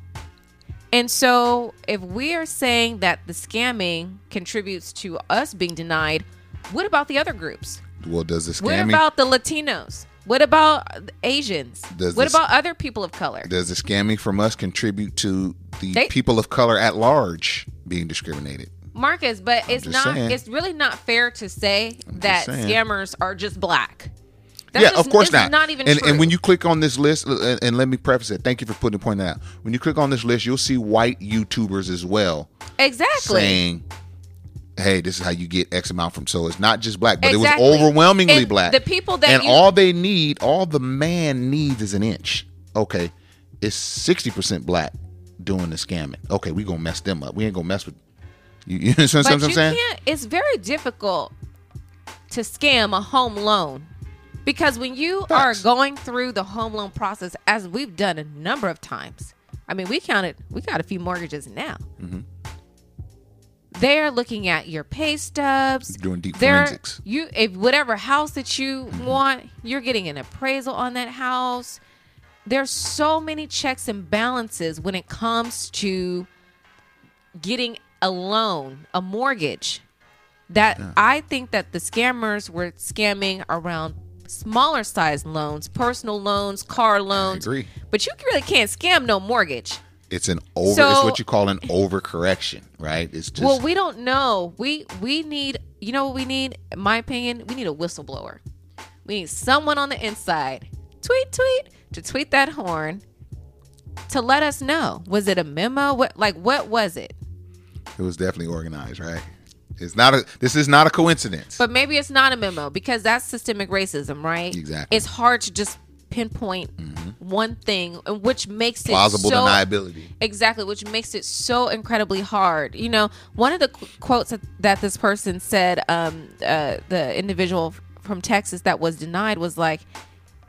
[SPEAKER 5] And so, if we are saying that the scamming contributes to us being denied, what about the other groups?
[SPEAKER 4] Well, does the scamming?
[SPEAKER 5] What about the Latinos? What about Asians?
[SPEAKER 4] Does
[SPEAKER 5] what
[SPEAKER 4] this-
[SPEAKER 5] about other people of color?
[SPEAKER 4] does the scamming from us contribute to the
[SPEAKER 5] They-
[SPEAKER 4] people of color at large being discriminated?
[SPEAKER 5] Marcus, but it's not.
[SPEAKER 4] saying.
[SPEAKER 5] It's really not fair to say that scammers are just black. That's
[SPEAKER 4] yeah,
[SPEAKER 5] just-
[SPEAKER 4] of course not.
[SPEAKER 5] Not even
[SPEAKER 4] and, and when you click on this list, uh, and, and let me preface it. Thank you for putting the point out. When you click on this list, you'll see white YouTubers as well
[SPEAKER 5] exactly,
[SPEAKER 4] saying, "Hey, this is how you get X amount from." So it's not just black, but
[SPEAKER 5] Exactly.
[SPEAKER 4] it was overwhelmingly
[SPEAKER 5] And
[SPEAKER 4] black.
[SPEAKER 5] the people that
[SPEAKER 4] and
[SPEAKER 5] you-
[SPEAKER 4] all they need, all the man needs, is an inch. Okay, it's sixty percent black doing the scamming. Okay, we gonna mess them up. We ain't gonna mess with you. (laughs) You understand
[SPEAKER 5] but
[SPEAKER 4] what I'm
[SPEAKER 5] you
[SPEAKER 4] saying?
[SPEAKER 5] can't. It's very difficult to scam a home loan because when you
[SPEAKER 4] Facts.
[SPEAKER 5] are going through the home loan process, as we've done a number of times. I mean, we counted. We got a few mortgages now.
[SPEAKER 4] Mm-hmm.
[SPEAKER 5] They're looking at your pay stubs.
[SPEAKER 4] Doing deep
[SPEAKER 5] They're-
[SPEAKER 4] forensics.
[SPEAKER 5] You, if whatever house that you
[SPEAKER 4] Mm-hmm.
[SPEAKER 5] want, you're getting an appraisal on that house. There's so many checks and balances when it comes to getting a loan, a mortgage. That I think that the scammers were scamming around smaller size loans, personal loans, car loans.
[SPEAKER 4] agree.
[SPEAKER 5] But you really can't scam no mortgage.
[SPEAKER 4] It's an over. it's what you call an overcorrection, right? It's just
[SPEAKER 5] well, we don't know. We we need, you know what we need? In my opinion, we need a whistleblower. We need someone on the inside. Tweet, tweet, to tweet that horn to let us know. Was it a memo? What like what was it?
[SPEAKER 4] it was definitely organized, right? It's not a. This is not a coincidence.
[SPEAKER 5] But maybe it's not a memo because that's systemic racism, right?
[SPEAKER 4] Exactly.
[SPEAKER 5] It's hard to just pinpoint one thing, which makes it
[SPEAKER 4] Plausible
[SPEAKER 5] so,
[SPEAKER 4] deniability.
[SPEAKER 5] Exactly, which makes it so incredibly hard. You know, one of the qu- quotes that, that this person said, um, uh, the individual from Texas that was denied was like,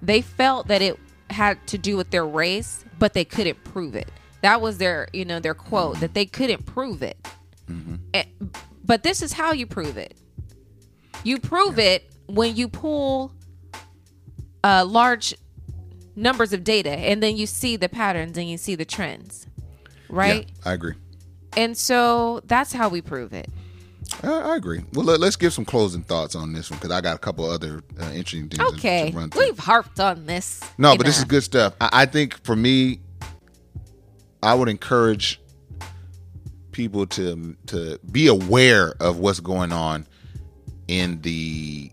[SPEAKER 5] they felt that it had to do with their race, but they couldn't prove it. That was their, you know, their quote that they couldn't prove it. Eh, but this is how you prove it. You prove it when you pull uh, large numbers of data and then you see the patterns and you see the trends, right?
[SPEAKER 4] Yeah, I agree.
[SPEAKER 5] And so that's how we prove it.
[SPEAKER 4] I, I agree. Well, let, us give some closing thoughts on this one because I got a couple other uh, interesting things
[SPEAKER 5] Okay,
[SPEAKER 4] to run through.
[SPEAKER 5] we've harped on this.
[SPEAKER 4] No, but this is good stuff. I, I think for me, I would encourage people to to be aware of what's going on in the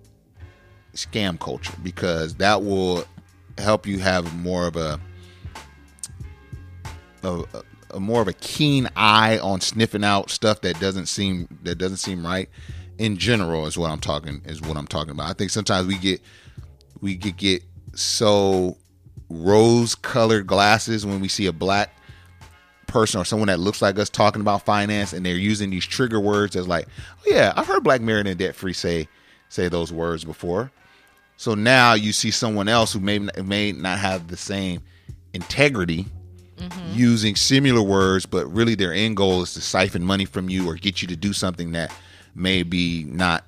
[SPEAKER 4] scam culture because that will help you have more of a a, a, more of a keen eye on sniffing out stuff that doesn't seem that doesn't seem right in general is what I'm talking is what I'm talking about. I think sometimes we get we get get so rose colored glasses when we see a black person or someone that looks like us talking about finance and they're using these trigger words as like, oh yeah, I've heard black married and debt free say say those words before. So now you see someone else who may may not have the same integrity using similar words, but really their end goal is to siphon money from you or get you to do something that may be not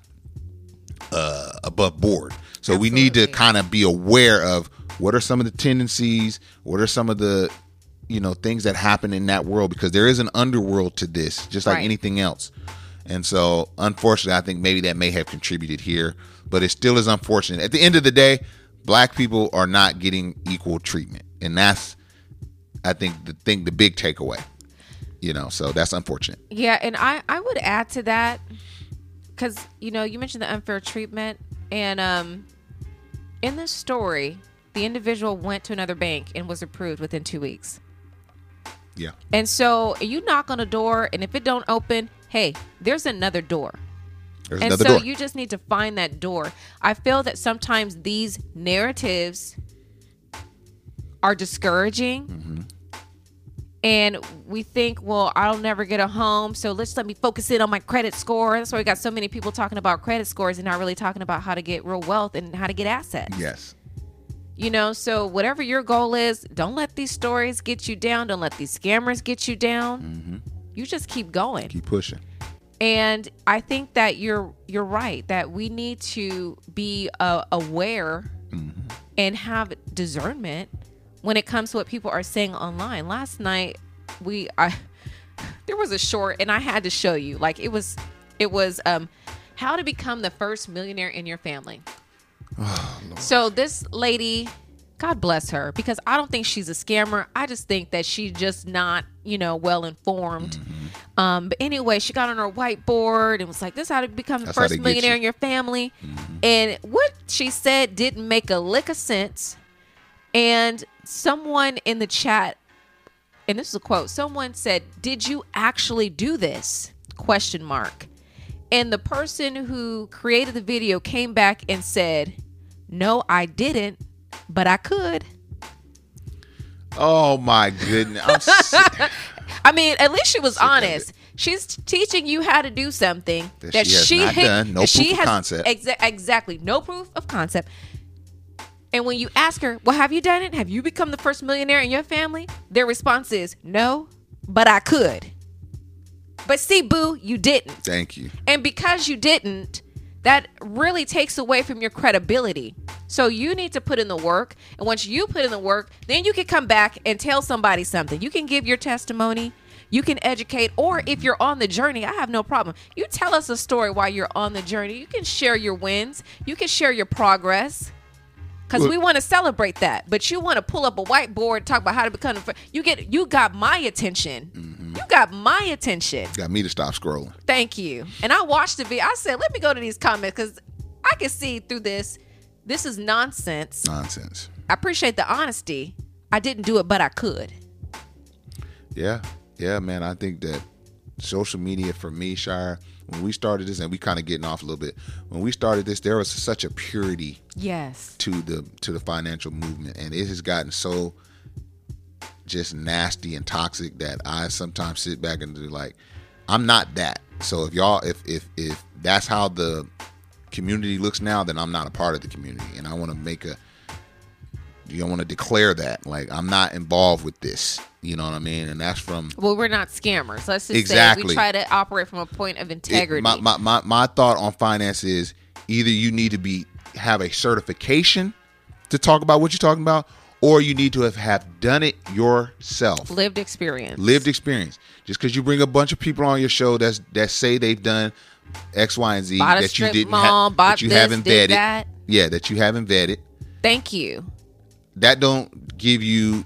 [SPEAKER 4] uh, above board. So we need to kind of be aware of what are some of the tendencies, what are some of the you know things that happen in that world because there is an underworld to this, just like
[SPEAKER 5] Right.
[SPEAKER 4] anything else. And so, unfortunately, I think maybe that may have contributed here, but it still is unfortunate. At the end of the day, black people are not getting equal treatment, and that's, I think, the thing, the big takeaway. You know, so that's unfortunate.
[SPEAKER 5] Yeah, and I I would add to that because you know you mentioned the unfair treatment, and um, in this story, the individual went to another bank and was approved within two weeks.
[SPEAKER 4] Yeah.
[SPEAKER 5] And so you knock on a door, and if it don't open, hey, there's another door.
[SPEAKER 4] There's
[SPEAKER 5] and so
[SPEAKER 4] door.
[SPEAKER 5] you just need to find that door. I feel that sometimes these narratives are discouraging.
[SPEAKER 4] Mm-hmm.
[SPEAKER 5] And we think, well, I'll never get a home, so let's let me focus in on my credit score. That's why we got so many people talking about credit scores and not really talking about how to get real wealth and how to get assets.
[SPEAKER 4] yes.
[SPEAKER 5] You know, so whatever your goal is, don't let these stories get you down. Don't let these scammers get you down. You just keep going.
[SPEAKER 4] Mm-hmm. Keep pushing.
[SPEAKER 5] And I think that you're you're right that we need to be uh, aware and have discernment when it comes to what people are saying online. Last night, we I (laughs) there was a short, and I had to show you. Like it was, it was um, how to become the first millionaire in your family. (sighs) so this lady, God bless her, because I don't think she's a scammer. I just think that she's just not, you know, well informed.
[SPEAKER 4] Mm-hmm.
[SPEAKER 5] Um, but anyway, she got on her whiteboard and was like, "This is how to become the first millionaire
[SPEAKER 4] you.
[SPEAKER 5] in your family." And what she said didn't make a lick of sense. And someone in the chat, and this is a quote, someone said, "Did you actually do this?" Question mark. And the person who created the video came back and said, "No, I didn't, but I could."
[SPEAKER 4] Oh my goodness. (laughs)
[SPEAKER 5] I mean, at least she was
[SPEAKER 4] Sick
[SPEAKER 5] honest. She's teaching you how to do something
[SPEAKER 4] That
[SPEAKER 5] that,
[SPEAKER 4] she has not
[SPEAKER 5] hit-
[SPEAKER 4] done. No
[SPEAKER 5] that she
[SPEAKER 4] proof of
[SPEAKER 5] has-
[SPEAKER 4] concept.
[SPEAKER 5] exa- exactly, no proof of concept. And when you ask her, "Well, have you done it? Have you become the first millionaire in your family?" Their response is, "No, but I could." But see, boo, you didn't.
[SPEAKER 4] Thank you.
[SPEAKER 5] And because you didn't, that really takes away from your credibility. So you need to put in the work. And once you put in the work, then you can come back and tell somebody something. You can give your testimony. You can educate, or if you're on the journey, I have no problem. You tell us a story while you're on the journey. You can share your wins. You can share your progress. Because we want to celebrate that, but you want to pull up a whiteboard, talk about how to become. a fr- You get, you got my attention. Mm. You got my attention.
[SPEAKER 4] Got me to stop scrolling.
[SPEAKER 5] Thank you. And I watched the video. I said, let me go to these comments because I can see through this. This is nonsense.
[SPEAKER 4] Nonsense.
[SPEAKER 5] I appreciate the honesty. I didn't do it, but I could.
[SPEAKER 4] Yeah. Yeah, man. I think that social media for me, Shire, when we started this, and we kind of getting off a little bit. When we started this, there was such a purity
[SPEAKER 5] Yes.
[SPEAKER 4] to the to the financial movement, and it has gotten so just nasty and toxic that I sometimes sit back and do like, I'm not that. So if y'all, if if if that's how the community looks now, then I'm not a part of the community, and I want to make a you don't want to declare that like I'm not involved with this. You know what I mean? And that's from
[SPEAKER 5] Well, we're not scammers. Let's just say
[SPEAKER 4] Exactly.
[SPEAKER 5] we try to operate from a point of
[SPEAKER 4] it-
[SPEAKER 5] integrity.
[SPEAKER 4] my, my, my, my thought on finance is either you need to be have a certification to talk about what you're talking about, or you need to have, have done it yourself.
[SPEAKER 5] Lived experience.
[SPEAKER 4] Lived experience. Just because you bring a bunch of people on your show that's that say they've done X, Y, and Z
[SPEAKER 5] Bought
[SPEAKER 4] that you didn't
[SPEAKER 5] mall,
[SPEAKER 4] that you
[SPEAKER 5] this,
[SPEAKER 4] haven't vetted.
[SPEAKER 5] that.
[SPEAKER 4] Yeah, that you haven't vetted.
[SPEAKER 5] Thank you.
[SPEAKER 4] That don't give you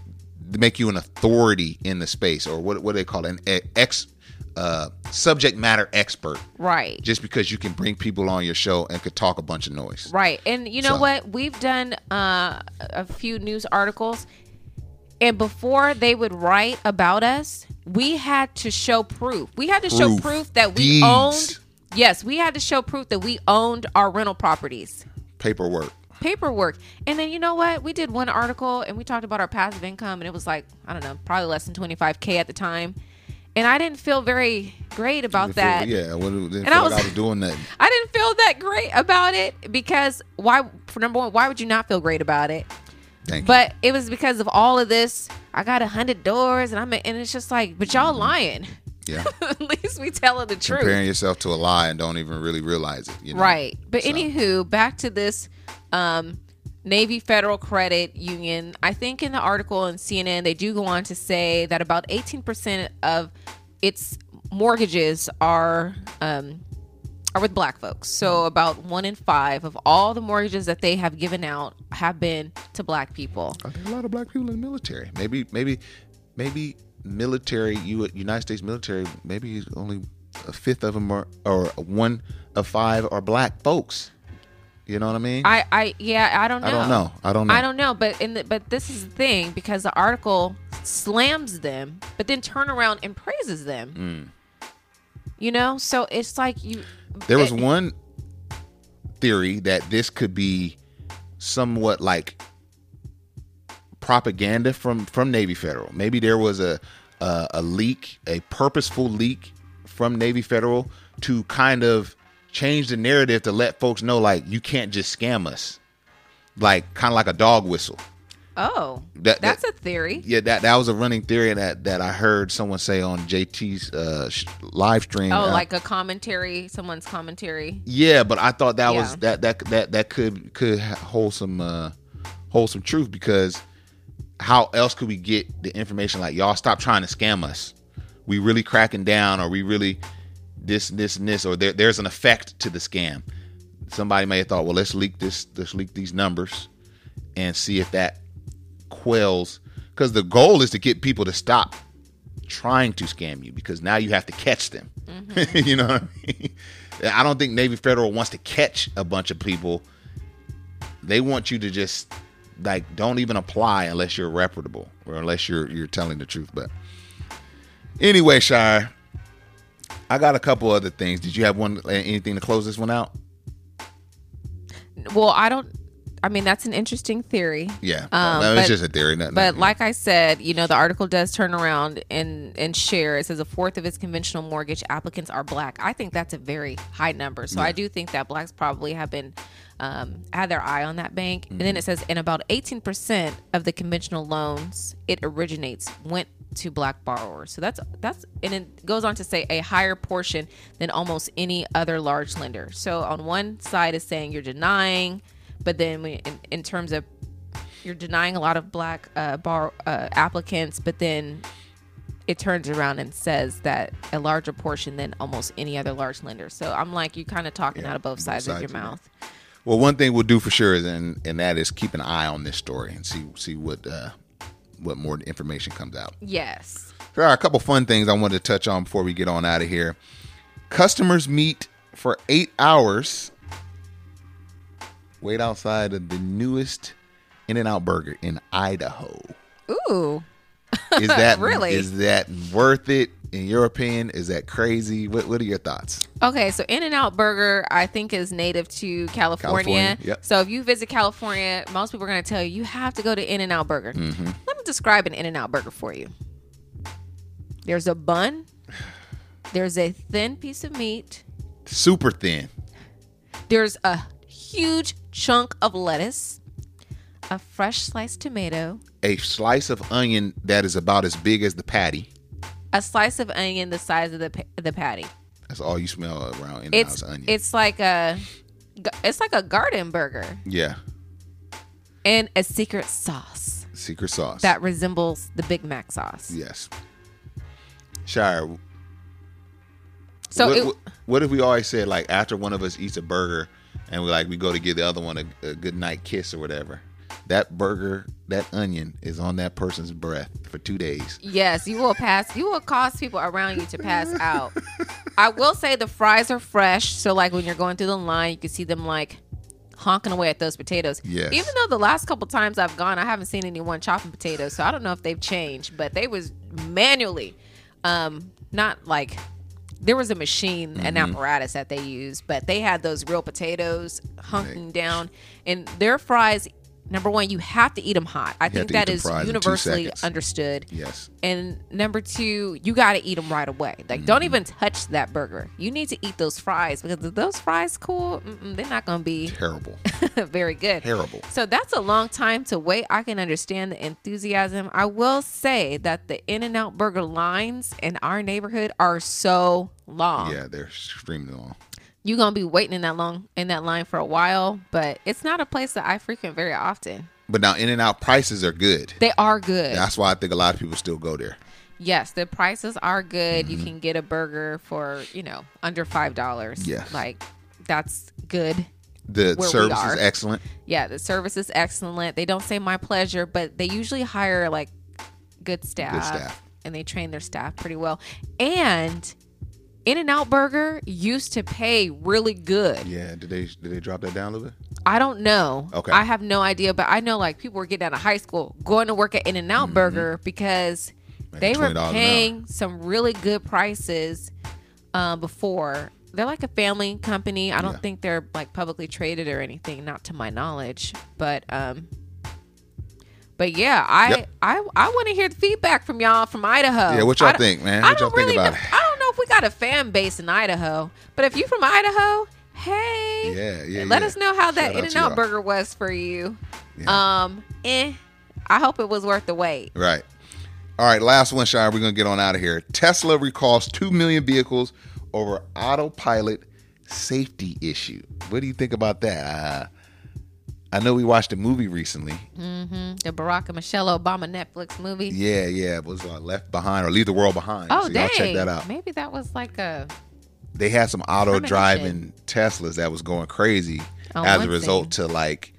[SPEAKER 4] make you an authority in the space or what what do they call it? an ex uh, subject matter expert.
[SPEAKER 5] Right.
[SPEAKER 4] Just because you can bring people on your show and could talk a bunch of noise.
[SPEAKER 5] Right. And you know
[SPEAKER 4] So-
[SPEAKER 5] what? We've done uh, a few news articles, and before they would write about us, we had to show proof. We had to show
[SPEAKER 4] Proof.
[SPEAKER 5] proof that we
[SPEAKER 4] Deeds.
[SPEAKER 5] owned. Yes, we had to show proof that we owned our rental properties.
[SPEAKER 4] Paperwork.
[SPEAKER 5] Paperwork. And then you know what? We did one article and we talked about our passive income, and it was like, I don't know, probably less than 25K at the time. And I didn't feel very great about
[SPEAKER 4] Didn't feel-
[SPEAKER 5] that.
[SPEAKER 4] yeah, I didn't didn't
[SPEAKER 5] And
[SPEAKER 4] feel
[SPEAKER 5] I
[SPEAKER 4] like I was doing that. (laughs)
[SPEAKER 5] I didn't feel that great about it because why? For number one, why would you not feel great about it?
[SPEAKER 4] Thank you.
[SPEAKER 5] But it was because of all of this. I got a hundred doors, and I'm and it's just like, but y'all lying.
[SPEAKER 4] Yeah. (laughs)
[SPEAKER 5] At least we telling the truth,
[SPEAKER 4] Comparing yourself to a lie and don't even really realize it. You know?
[SPEAKER 5] right? But
[SPEAKER 4] So-
[SPEAKER 5] anywho, back to this um, Navy Federal Credit Union. I think in the article in CNN they do go on to say that about 18% of its mortgages are um, are with black folks. So about one in five of all the mortgages that they have given out have been to black people.
[SPEAKER 4] Are there a lot of black people in the military? Maybe, maybe, maybe military. United States military. Maybe only a fifth of them are, or one of five are black folks. You know what I mean?
[SPEAKER 5] I, I, yeah, I don't know.
[SPEAKER 4] I don't know. I don't know.
[SPEAKER 5] I don't know. But in the, but this is the thing because the article slams them, but then turn around and praises them.
[SPEAKER 4] Mm.
[SPEAKER 5] You know, so it's like you.
[SPEAKER 4] There was
[SPEAKER 5] it-
[SPEAKER 4] one theory that this could be somewhat like propaganda from from Navy Federal. Maybe there was a a, a leak, a purposeful leak from Navy Federal to kind of change the narrative to let folks know like you can't just scam us. Like kind of like a dog whistle.
[SPEAKER 5] Oh,
[SPEAKER 4] That-
[SPEAKER 5] that's
[SPEAKER 4] that-
[SPEAKER 5] a theory.
[SPEAKER 4] Yeah, that that was a running theory that that I heard someone say on JT's uh, live stream.
[SPEAKER 5] Oh,
[SPEAKER 4] Uh,
[SPEAKER 5] like a commentary, someone's commentary.
[SPEAKER 4] yeah, but I thought that was that that that that could could hold some uh hold some truth because how else could we get the information like y'all stop trying to scam us? we really cracking down, or we really this, this, and this, or there, there's an effect to the scam. Somebody may have thought, well, let's leak this, let's leak these numbers, and see if that quells. Because the goal is to get people to stop trying to scam you, because now you have to catch them. Mm-hmm. (laughs) you know what I mean? I don't think Navy Federal wants to catch a bunch of people. They want you to just like don't even apply unless you're reputable or unless you're you're telling the truth. But anyway, Shire, I got a couple other things. Did you have one anything to close this one out?
[SPEAKER 5] Well, I don't. I mean, that's an interesting theory.
[SPEAKER 4] Yeah,
[SPEAKER 5] Um,
[SPEAKER 4] that was
[SPEAKER 5] but-
[SPEAKER 4] just a theory. Nothing,
[SPEAKER 5] But like I said, you know, the article does turn around and and share. It says a fourth of its conventional mortgage applicants are black. I think that's a very high number. So
[SPEAKER 12] Yeah.
[SPEAKER 5] I do think that blacks probably have been um, had their eye on that bank. And
[SPEAKER 4] Mm-hmm.
[SPEAKER 5] then it says, and about eighteen percent of the conventional loans it originates went to black borrowers. So that's that's and it goes on to say a higher portion than almost any other large lender. So on one side is saying you're denying, but then we, in, in terms of you're denying a lot of black uh, bar uh, applicants, but then it turns around and says that a larger portion than almost any other large lender. So I'm like, you're kind of talking out of both sides, of your
[SPEAKER 4] mouth. it. Well, one thing we'll do for sure is, and and that is keep an eye on this story and see see what uh, what more information comes out.
[SPEAKER 5] Yes.
[SPEAKER 4] There are a couple fun things I wanted to touch on before we get on out of here. Customers meet for eight hours. Wait outside of the newest In-N-Out Burger in Idaho.
[SPEAKER 5] Ooh.
[SPEAKER 4] Is that (laughs)
[SPEAKER 5] really?
[SPEAKER 4] Is that worth it in your opinion? Is that crazy? What What are your thoughts?
[SPEAKER 5] Okay, so In-N-Out Burger, I think, is native to California.
[SPEAKER 4] California, yep.
[SPEAKER 5] So if you visit California, most people are going to tell you you have to go to In-N-Out Burger.
[SPEAKER 4] Mm-hmm.
[SPEAKER 5] Let me describe an In-N-Out Burger for you. There's a bun. There's a thin piece of meat.
[SPEAKER 4] Super thin.
[SPEAKER 5] There's a huge chunk of lettuce, a fresh sliced tomato,
[SPEAKER 4] A slice of onion that is about as big as the patty.
[SPEAKER 5] A slice of onion the size of the pa- the patty.
[SPEAKER 4] That's all you smell around in
[SPEAKER 5] It's
[SPEAKER 4] house onion.
[SPEAKER 5] it's like a it's like a garden burger
[SPEAKER 4] yeah,
[SPEAKER 5] and a secret sauce
[SPEAKER 4] secret sauce.
[SPEAKER 5] that resembles the Big Mac sauce.
[SPEAKER 4] yes. Shire.
[SPEAKER 5] So
[SPEAKER 4] what,
[SPEAKER 5] it-
[SPEAKER 4] what, what if we always said like after one of us eats a burger and we like we go to give the other one a, a good night kiss or whatever? That burger, that onion is on that person's breath for two days.
[SPEAKER 5] Yes, you will pass. You will cause people around you to pass out. I will say the fries are fresh, so like when you're going through the line, you can see them like honking away at those potatoes.
[SPEAKER 4] Yes.
[SPEAKER 5] Even though the last couple times I've gone, I haven't seen anyone chopping potatoes, so I don't know if they've changed. But they was manually, um, not like there was a machine, an
[SPEAKER 4] Mm-hmm.
[SPEAKER 5] apparatus that they used, but they had those real potatoes hunking down, and their fries. Number one, you have to eat them hot. I
[SPEAKER 4] You
[SPEAKER 5] think that is
[SPEAKER 4] fries in two
[SPEAKER 5] universally understood.
[SPEAKER 4] Yes.
[SPEAKER 5] And number two, you got to eat them right away. Like,
[SPEAKER 4] Mm-hmm.
[SPEAKER 5] don't even touch that burger. You need to eat those fries because if those fries cool, they're not going to be
[SPEAKER 4] Terrible. (laughs)
[SPEAKER 5] very good.
[SPEAKER 4] Terrible.
[SPEAKER 5] So that's a long time to wait. I can understand the enthusiasm. I will say that the In-N-Out Burger lines in our neighborhood are so long.
[SPEAKER 4] Yeah, they're extremely long.
[SPEAKER 5] You're gonna be waiting in that long in that line for a while, but it's not a place that I frequent very often.
[SPEAKER 4] But now In-N-Out prices are good.
[SPEAKER 5] They are good.
[SPEAKER 4] That's why I think a lot of people still go there.
[SPEAKER 5] Yes, the prices are good.
[SPEAKER 4] Mm-hmm.
[SPEAKER 5] You can get a burger for, you know, under five dollars.
[SPEAKER 4] Yes.
[SPEAKER 5] Like that's good.
[SPEAKER 4] The service is excellent.
[SPEAKER 5] Yeah, the service is excellent. They don't say my pleasure, but they usually hire like good staff.
[SPEAKER 4] Good staff.
[SPEAKER 5] And they train their staff pretty well. And In-N-Out Burger used to pay really good.
[SPEAKER 4] Yeah, did they did they drop that down a little bit?
[SPEAKER 5] I don't know.
[SPEAKER 4] Okay.
[SPEAKER 5] I have no idea, but I know like people were getting out of high school going to work at In-N-Out Burger because they were
[SPEAKER 4] $20 an hour.
[SPEAKER 5] paying some really good prices uh, before. They're like a family company. I don't
[SPEAKER 4] Yeah.
[SPEAKER 5] think they're like publicly traded or anything, not to my knowledge. But um but yeah, I
[SPEAKER 4] Yep.
[SPEAKER 5] I I want to hear the feedback from y'all from Idaho.
[SPEAKER 4] Yeah, what y'all
[SPEAKER 5] I
[SPEAKER 4] think, man? What y'all think about
[SPEAKER 5] know,
[SPEAKER 4] it?
[SPEAKER 5] I got a fan base in Idaho, but if you're from Idaho, hey,
[SPEAKER 4] Yeah, yeah.
[SPEAKER 5] let
[SPEAKER 4] yeah.
[SPEAKER 5] us know how that
[SPEAKER 4] out
[SPEAKER 5] In-N-Out
[SPEAKER 4] y'all.
[SPEAKER 5] burger was for you. Um, eh. I hope it was worth the wait.
[SPEAKER 4] Right. All right, last one, Shire. We're gonna get on out of here. Tesla recalls two million vehicles over autopilot safety issue. What do you think about that? Uh, I know we watched a movie recently.
[SPEAKER 5] hmm The Barack and Michelle Obama Netflix movie.
[SPEAKER 4] Yeah, yeah, it was uh, Left Behind or Leave the World Behind.
[SPEAKER 5] Oh,
[SPEAKER 4] so
[SPEAKER 5] dang.
[SPEAKER 4] y'all check that out.
[SPEAKER 5] Maybe that was like a.
[SPEAKER 4] They had some auto driving Teslas that was going crazy
[SPEAKER 5] On
[SPEAKER 4] as a result to like.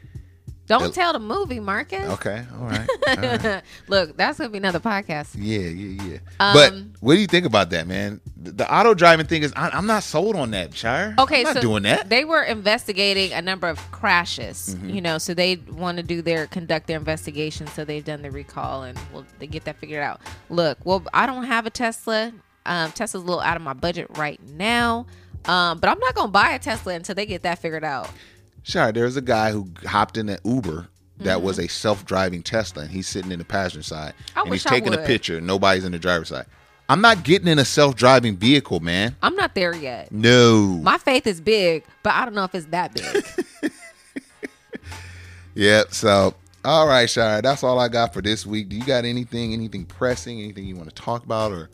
[SPEAKER 5] Don't tell the movie, Marcus.
[SPEAKER 4] Okay, all right. (laughs) all right.
[SPEAKER 5] Look, that's gonna be another podcast.
[SPEAKER 4] Yeah, yeah, yeah.
[SPEAKER 5] Um,
[SPEAKER 4] but what do you think about that, man? The, the auto driving thing is, I, I'm not sold on that, Shire.
[SPEAKER 5] Okay,
[SPEAKER 4] I'm not
[SPEAKER 5] so
[SPEAKER 4] doing that.
[SPEAKER 5] They were investigating a number of crashes,
[SPEAKER 4] Mhm.
[SPEAKER 5] you know, so they want to do their conduct their investigation. So they've done the recall and we'll they get that figured out. Look, well, I don't have a Tesla. Um, Tesla's a little out of my budget right now, um, but I'm not gonna buy a Tesla until they get that figured out.
[SPEAKER 4] Shire, there's a guy who hopped in an Uber that was a self-driving Tesla, and he's sitting in the passenger side,
[SPEAKER 5] Mm-hmm. I
[SPEAKER 4] and he's taking a picture. Nobody's in the driver's side. I'm not getting in a self-driving vehicle, man.
[SPEAKER 5] I'm not there yet.
[SPEAKER 4] No.
[SPEAKER 5] My faith is big, but I don't know if it's that big. (laughs)
[SPEAKER 4] Yeah. So, all right, Shire, that's all I got for this week. Do you got anything, anything pressing, anything you want to talk about, or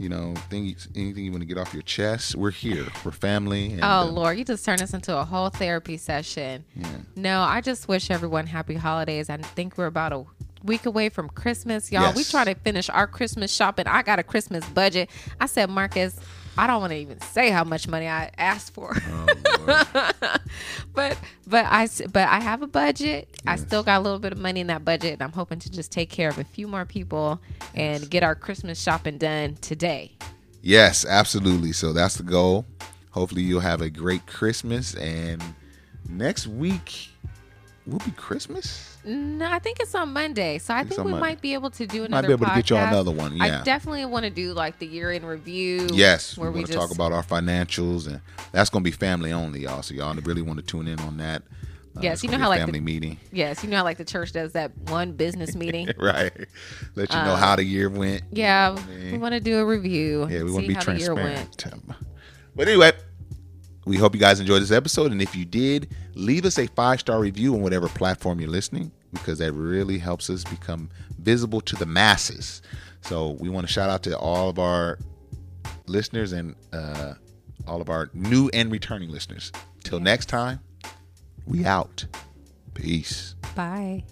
[SPEAKER 4] you know, things, anything you want to get off your chest? We're here. We're family. And,
[SPEAKER 5] oh
[SPEAKER 4] uh,
[SPEAKER 5] Lord, you just turned this into a whole therapy session. Yeah. No, I just wish everyone happy holidays. I think we're about a week away from Christmas, y'all. We
[SPEAKER 4] Yes.
[SPEAKER 5] try to finish our Christmas shopping. I got a Christmas budget. I said, Marcus, I don't want to even say how much money I asked for. Oh, (laughs) but but I but I have a budget. I still got a little bit of money in that budget, and I'm hoping to just take care of a few more people and get our Christmas shopping done today.
[SPEAKER 4] Yes, absolutely. So that's the goal. Hopefully, you'll have a great Christmas, and next week will be Christmas.
[SPEAKER 5] No, I think it's on Monday, so I
[SPEAKER 4] It's
[SPEAKER 5] think we
[SPEAKER 4] Monday.
[SPEAKER 5] might be able to do
[SPEAKER 4] Might
[SPEAKER 5] another.
[SPEAKER 4] be able to get you another one, yeah.
[SPEAKER 5] I definitely want to do like the year in review.
[SPEAKER 4] Yes,
[SPEAKER 5] where we
[SPEAKER 4] to
[SPEAKER 5] just
[SPEAKER 4] talk about our financials, and that's going to be family only, y'all. So y'all really want to tune in on that. Uh,
[SPEAKER 5] Yes, you know how like the-
[SPEAKER 4] family meeting,
[SPEAKER 5] Yes, you know how like the church does that one business (laughs) meeting.
[SPEAKER 4] right? Let you know
[SPEAKER 5] Um,
[SPEAKER 4] how the year went.
[SPEAKER 5] Yeah,
[SPEAKER 4] I
[SPEAKER 5] we want to do a review.
[SPEAKER 4] Yeah, we want to be
[SPEAKER 5] how the year went.
[SPEAKER 4] transparent. But anyway, we hope you guys enjoyed this episode. And if you did, leave us a five star review on whatever platform you're listening because that really helps us become visible to the masses. So we want to shout out to all of our listeners and uh, all of our new and returning listeners. Till next time, we out. Peace.
[SPEAKER 5] Bye.